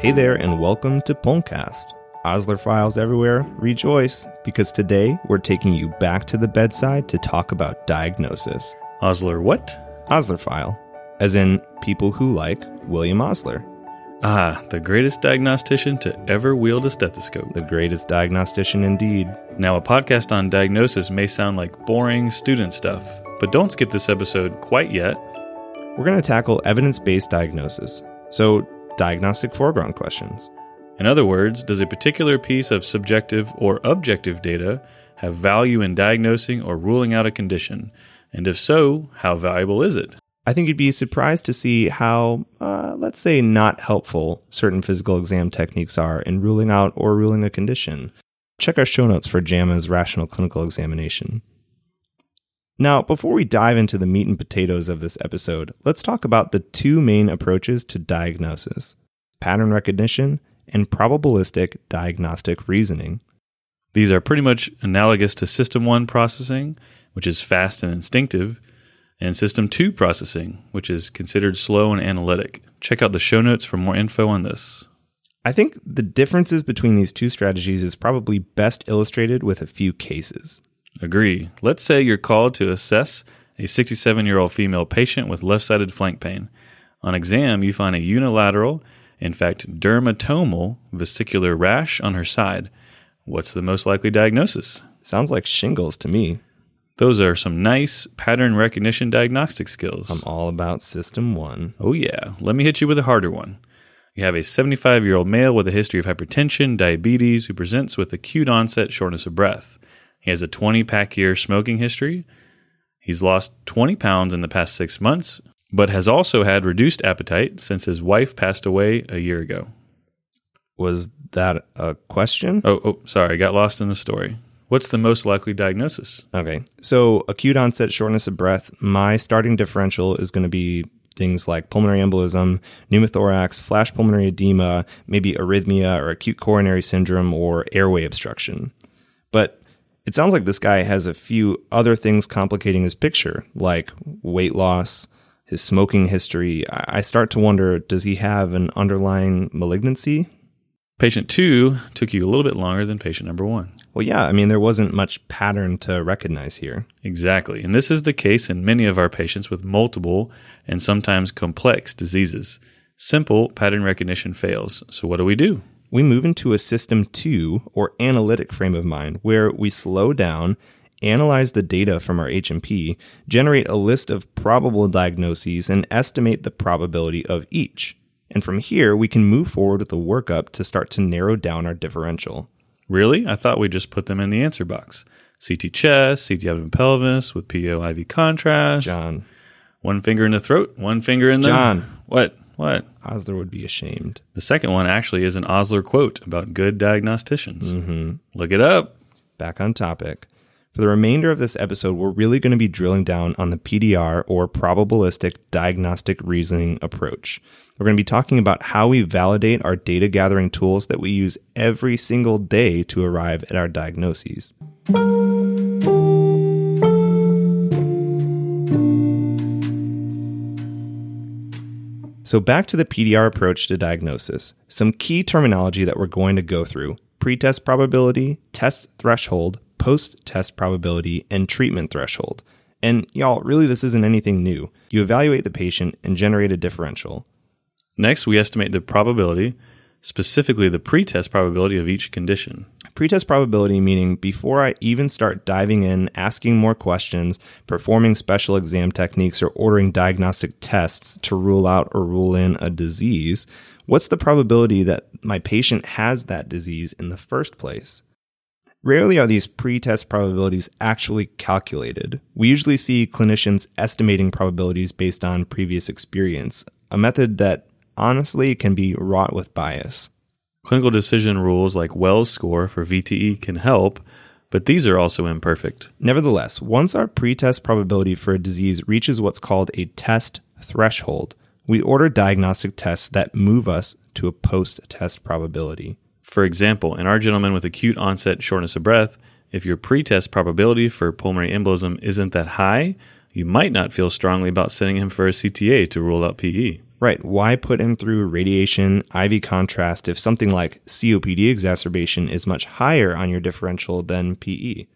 Hey there, and welcome to Pulmcast. Oslerphiles everywhere, rejoice, because today we're taking you back to the bedside to talk about diagnosis. Osler what? Oslerphile, as in people who like William Osler, Ah, the greatest diagnostician to ever wield a stethoscope. the greatest diagnostician indeed. Now, a podcast on diagnosis may sound like boring student stuff, but don't skip this episode quite yet. We're going to tackle evidence based diagnosis, so diagnostic foreground questions. In other words, does a particular piece of subjective or objective data have value in diagnosing or ruling out a condition? And if so, how valuable is it? I think you'd be surprised to see how, uh, let's say, not helpful certain physical exam techniques are in ruling out or ruling a condition. Check our show notes for JAMA's rational clinical examination. Now, before we dive into the meat and potatoes of this episode, let's talk about the two main approaches to diagnosis pattern recognition and probabilistic diagnostic reasoning. These are pretty much analogous to System 1 processing, which is fast and instinctive, and System 2 processing, which is considered slow and analytic. Check out the show notes for more info on this. I think the differences between these two strategies is probably best illustrated with a few cases. Agree. Let's say you're called to assess a 67 year old female patient with left sided flank pain. On exam, you find a unilateral, in fact, dermatomal vesicular rash on her side. What's the most likely diagnosis? Sounds like shingles to me. Those are some nice pattern recognition diagnostic skills. I'm all about System 1. Oh, yeah. Let me hit you with a harder one. You have a 75 year old male with a history of hypertension, diabetes, who presents with acute onset shortness of breath. He has a 20 pack year smoking history. He's lost 20 pounds in the past six months, but has also had reduced appetite since his wife passed away a year ago. Was that a question? Oh, oh, sorry, I got lost in the story. What's the most likely diagnosis? Okay. So, acute onset shortness of breath, my starting differential is going to be things like pulmonary embolism, pneumothorax, flash pulmonary edema, maybe arrhythmia or acute coronary syndrome or airway obstruction. But it sounds like this guy has a few other things complicating his picture, like weight loss, his smoking history. I start to wonder does he have an underlying malignancy? Patient two took you a little bit longer than patient number one. Well, yeah, I mean, there wasn't much pattern to recognize here. Exactly. And this is the case in many of our patients with multiple and sometimes complex diseases. Simple pattern recognition fails. So, what do we do? we move into a system two or analytic frame of mind where we slow down, analyze the data from our H&P, generate a list of probable diagnoses, and estimate the probability of each. And from here, we can move forward with the workup to start to narrow down our differential. Really? I thought we just put them in the answer box. CT chest, CT abdomen pelvis with PO IV contrast. John, One finger in the throat, one finger in the. John. What? What? Osler would be ashamed. The second one actually is an Osler quote about good diagnosticians. Mm-hmm. Look it up. back on topic. For the remainder of this episode, we're really going to be drilling down on the PDR or probabilistic diagnostic reasoning approach. We're going to be talking about how we validate our data gathering tools that we use every single day to arrive at our diagnoses. So, back to the PDR approach to diagnosis. Some key terminology that we're going to go through pretest probability, test threshold, post test probability, and treatment threshold. And y'all, really, this isn't anything new. You evaluate the patient and generate a differential. Next, we estimate the probability, specifically the pretest probability of each condition. Pretest probability meaning before I even start diving in, asking more questions, performing special exam techniques, or ordering diagnostic tests to rule out or rule in a disease, what's the probability that my patient has that disease in the first place? Rarely are these pretest probabilities actually calculated. We usually see clinicians estimating probabilities based on previous experience, a method that honestly can be wrought with bias. Clinical decision rules like Wells score for VTE can help, but these are also imperfect. Nevertheless, once our pretest probability for a disease reaches what's called a test threshold, we order diagnostic tests that move us to a post test probability. For example, in our gentleman with acute onset shortness of breath, If your pretest probability for pulmonary embolism isn't that high, you might not feel strongly about sending him for a CTA to rule out PE. Right. Why put him through radiation, IV contrast if something like COPD exacerbation is much higher on your differential than PE?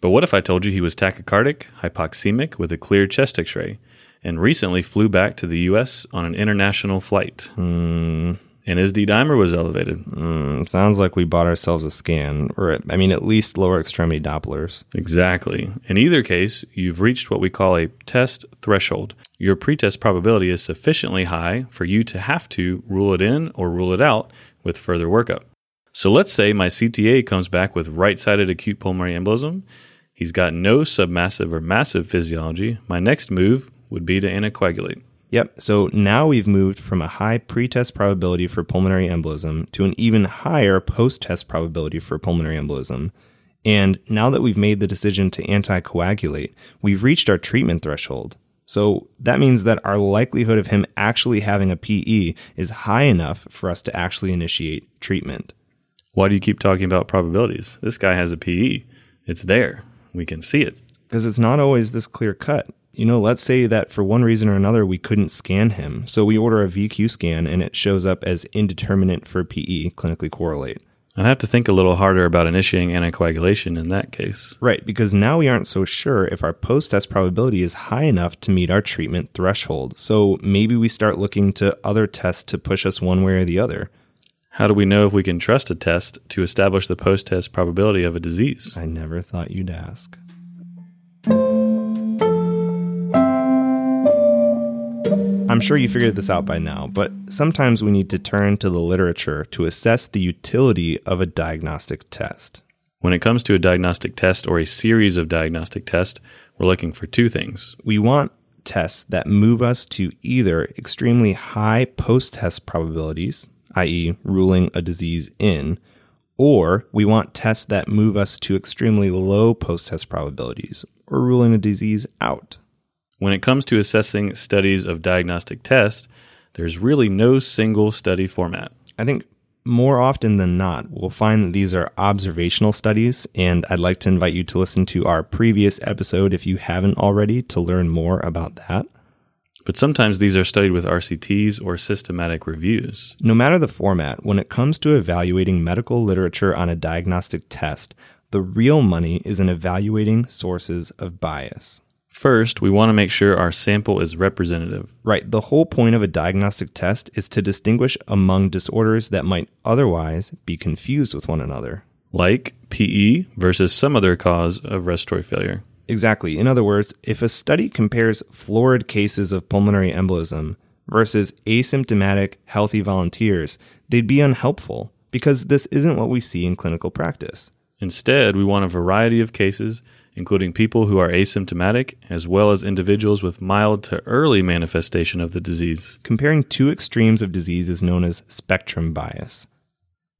But what if I told you he was tachycardic, hypoxemic with a clear chest x ray, and recently flew back to the US on an international flight? Hmm. And his D dimer was elevated. Mm, sounds like we bought ourselves a scan, or I mean, at least lower extremity Dopplers. Exactly. In either case, you've reached what we call a test threshold. Your pretest probability is sufficiently high for you to have to rule it in or rule it out with further workup. So let's say my CTA comes back with right sided acute pulmonary embolism. He's got no submassive or massive physiology. My next move would be to anticoagulate. Yep. So now we've moved from a high pretest probability for pulmonary embolism to an even higher post test probability for pulmonary embolism. And now that we've made the decision to anticoagulate, we've reached our treatment threshold. So that means that our likelihood of him actually having a PE is high enough for us to actually initiate treatment. Why do you keep talking about probabilities? This guy has a PE. It's there. We can see it. Because it's not always this clear cut you know, let's say that for one reason or another we couldn't scan him. So we order a VQ scan and it shows up as indeterminate for PE, clinically correlate. I'd have to think a little harder about initiating anticoagulation in that case. Right, because now we aren't so sure if our post test probability is high enough to meet our treatment threshold. So maybe we start looking to other tests to push us one way or the other. How do we know if we can trust a test to establish the post test probability of a disease? I never thought you'd ask. I'm sure you figured this out by now, but sometimes we need to turn to the literature to assess the utility of a diagnostic test. When it comes to a diagnostic test or a series of diagnostic tests, we're looking for two things. We want tests that move us to either extremely high post test probabilities, i.e., ruling a disease in, or we want tests that move us to extremely low post test probabilities, or ruling a disease out. When it comes to assessing studies of diagnostic tests, there's really no single study format. I think more often than not, we'll find that these are observational studies, and I'd like to invite you to listen to our previous episode if you haven't already to learn more about that. But sometimes these are studied with RCTs or systematic reviews. No matter the format, when it comes to evaluating medical literature on a diagnostic test, the real money is in evaluating sources of bias. First, we want to make sure our sample is representative. Right. The whole point of a diagnostic test is to distinguish among disorders that might otherwise be confused with one another. Like PE versus some other cause of respiratory failure. Exactly. In other words, if a study compares florid cases of pulmonary embolism versus asymptomatic healthy volunteers, they'd be unhelpful because this isn't what we see in clinical practice. Instead, we want a variety of cases including people who are asymptomatic, as well as individuals with mild to early manifestation of the disease. Comparing two extremes of disease is known as spectrum bias.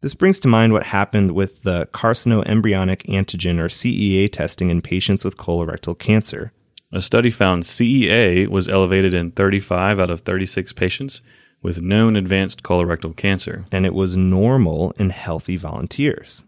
This brings to mind what happened with the carcinoembryonic antigen or CEA testing in patients with colorectal cancer. A study found CEA was elevated in 35 out of 36 patients with known advanced colorectal cancer. And it was normal in healthy volunteers.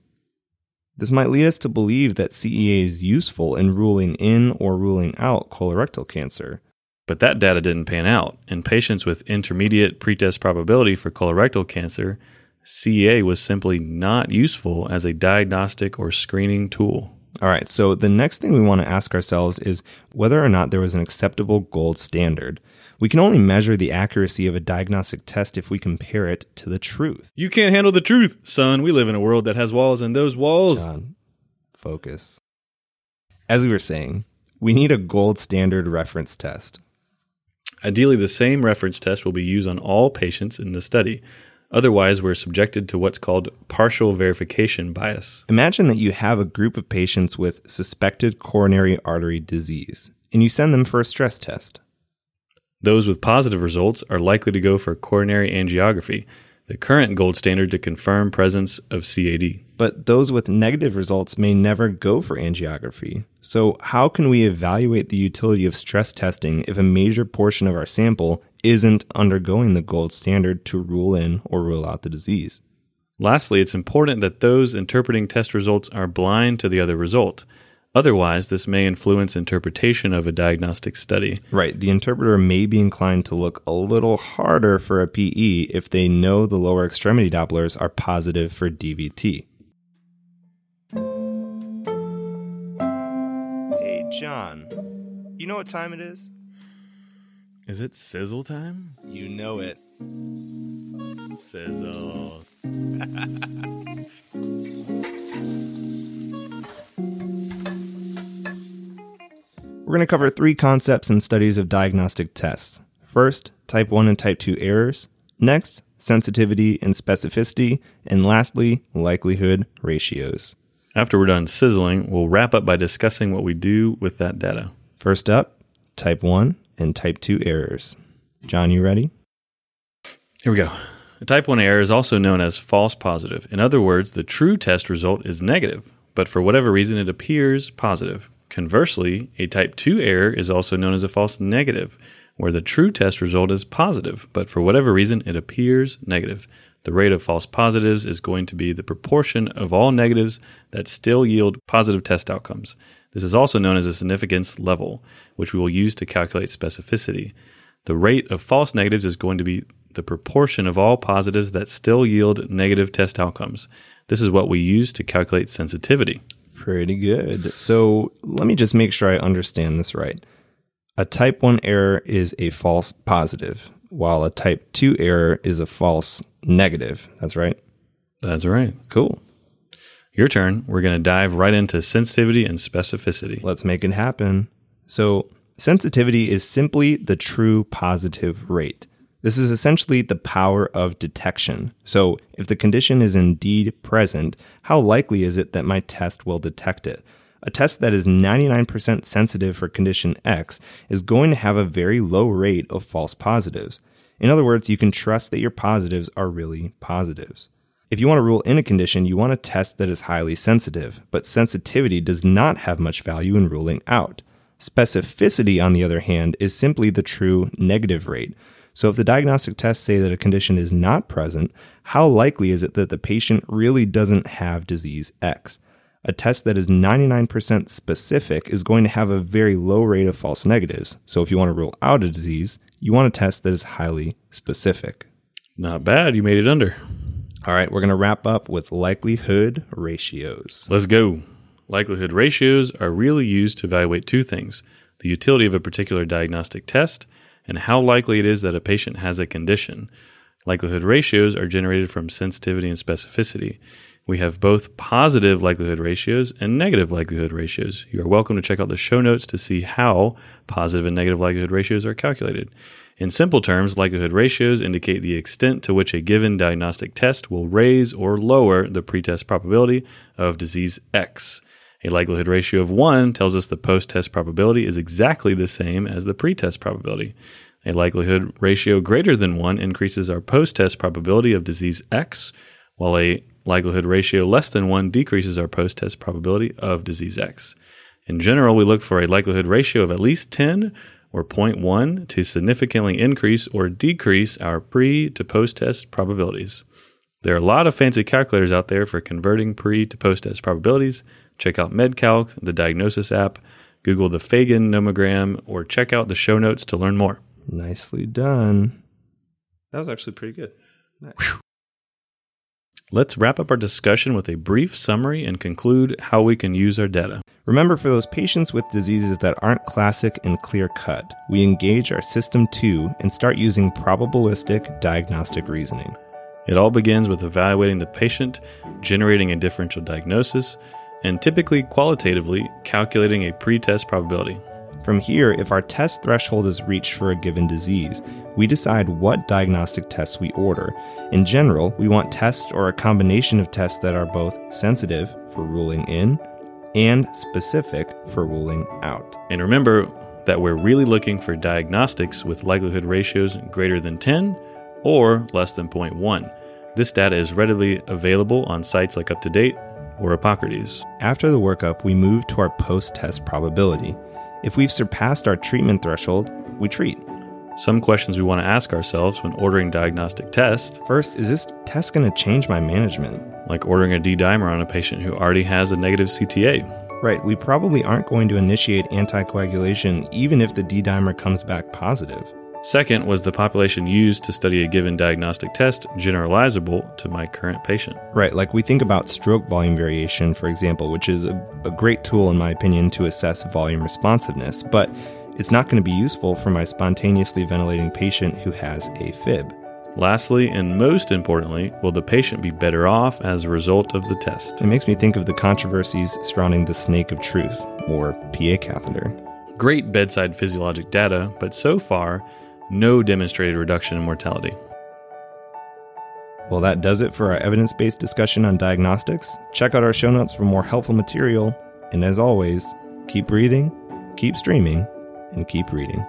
This might lead us to believe that CEA is useful in ruling in or ruling out colorectal cancer. But that data didn't pan out. In patients with intermediate pretest probability for colorectal cancer, CEA was simply not useful as a diagnostic or screening tool. All right, so the next thing we want to ask ourselves is whether or not there was an acceptable gold standard. We can only measure the accuracy of a diagnostic test if we compare it to the truth. You can't handle the truth, son. We live in a world that has walls, and those walls. John, focus. As we were saying, we need a gold standard reference test. Ideally, the same reference test will be used on all patients in the study. Otherwise, we're subjected to what's called partial verification bias. Imagine that you have a group of patients with suspected coronary artery disease, and you send them for a stress test. Those with positive results are likely to go for coronary angiography, the current gold standard to confirm presence of CAD. But those with negative results may never go for angiography. So, how can we evaluate the utility of stress testing if a major portion of our sample isn't undergoing the gold standard to rule in or rule out the disease? Lastly, it's important that those interpreting test results are blind to the other result. Otherwise, this may influence interpretation of a diagnostic study. Right. The interpreter may be inclined to look a little harder for a PE if they know the lower extremity Dopplers are positive for DVT. Hey, John. You know what time it is? Is it sizzle time? You know it. Sizzle. We're going to cover three concepts and studies of diagnostic tests. First, type 1 and type 2 errors. Next, sensitivity and specificity. And lastly, likelihood ratios. After we're done sizzling, we'll wrap up by discussing what we do with that data. First up, type 1 and type 2 errors. John, you ready? Here we go. A type 1 error is also known as false positive. In other words, the true test result is negative, but for whatever reason it appears positive. Conversely, a type 2 error is also known as a false negative, where the true test result is positive, but for whatever reason it appears negative. The rate of false positives is going to be the proportion of all negatives that still yield positive test outcomes. This is also known as a significance level, which we will use to calculate specificity. The rate of false negatives is going to be the proportion of all positives that still yield negative test outcomes. This is what we use to calculate sensitivity. Pretty good. So let me just make sure I understand this right. A type 1 error is a false positive, while a type 2 error is a false negative. That's right. That's right. Cool. Your turn. We're going to dive right into sensitivity and specificity. Let's make it happen. So, sensitivity is simply the true positive rate. This is essentially the power of detection. So, if the condition is indeed present, how likely is it that my test will detect it? A test that is 99% sensitive for condition X is going to have a very low rate of false positives. In other words, you can trust that your positives are really positives. If you want to rule in a condition, you want a test that is highly sensitive, but sensitivity does not have much value in ruling out. Specificity, on the other hand, is simply the true negative rate. So, if the diagnostic tests say that a condition is not present, how likely is it that the patient really doesn't have disease X? A test that is 99% specific is going to have a very low rate of false negatives. So, if you want to rule out a disease, you want a test that is highly specific. Not bad. You made it under. All right, we're going to wrap up with likelihood ratios. Let's go. Likelihood ratios are really used to evaluate two things the utility of a particular diagnostic test and how likely it is that a patient has a condition. Likelihood ratios are generated from sensitivity and specificity. We have both positive likelihood ratios and negative likelihood ratios. You are welcome to check out the show notes to see how positive and negative likelihood ratios are calculated. In simple terms, likelihood ratios indicate the extent to which a given diagnostic test will raise or lower the pretest probability of disease X. A likelihood ratio of 1 tells us the post test probability is exactly the same as the pre test probability. A likelihood ratio greater than 1 increases our post test probability of disease X, while a likelihood ratio less than 1 decreases our post test probability of disease X. In general, we look for a likelihood ratio of at least 10 or 0.1 to significantly increase or decrease our pre to post test probabilities. There are a lot of fancy calculators out there for converting pre to post test probabilities. Check out MedCalc, the diagnosis app, Google the Fagan nomogram, or check out the show notes to learn more. Nicely done. That was actually pretty good. Nice. Let's wrap up our discussion with a brief summary and conclude how we can use our data. Remember, for those patients with diseases that aren't classic and clear cut, we engage our system two and start using probabilistic diagnostic reasoning. It all begins with evaluating the patient, generating a differential diagnosis, and typically qualitatively calculating a pretest probability. From here, if our test threshold is reached for a given disease, we decide what diagnostic tests we order. In general, we want tests or a combination of tests that are both sensitive for ruling in and specific for ruling out. And remember that we're really looking for diagnostics with likelihood ratios greater than 10 or less than 0.1. This data is readily available on sites like UpToDate or Epocrates. After the workup, we move to our post test probability. If we've surpassed our treatment threshold, we treat. Some questions we want to ask ourselves when ordering diagnostic tests, First, is this test going to change my management? like ordering a D dimer on a patient who already has a negative CTA. Right, we probably aren't going to initiate anticoagulation even if the D dimer comes back positive. Second, was the population used to study a given diagnostic test generalizable to my current patient? Right, like we think about stroke volume variation, for example, which is a, a great tool, in my opinion, to assess volume responsiveness, but it's not going to be useful for my spontaneously ventilating patient who has a fib. Lastly, and most importantly, will the patient be better off as a result of the test? It makes me think of the controversies surrounding the snake of truth, or PA catheter. Great bedside physiologic data, but so far, no demonstrated reduction in mortality. Well, that does it for our evidence based discussion on diagnostics. Check out our show notes for more helpful material. And as always, keep breathing, keep streaming, and keep reading.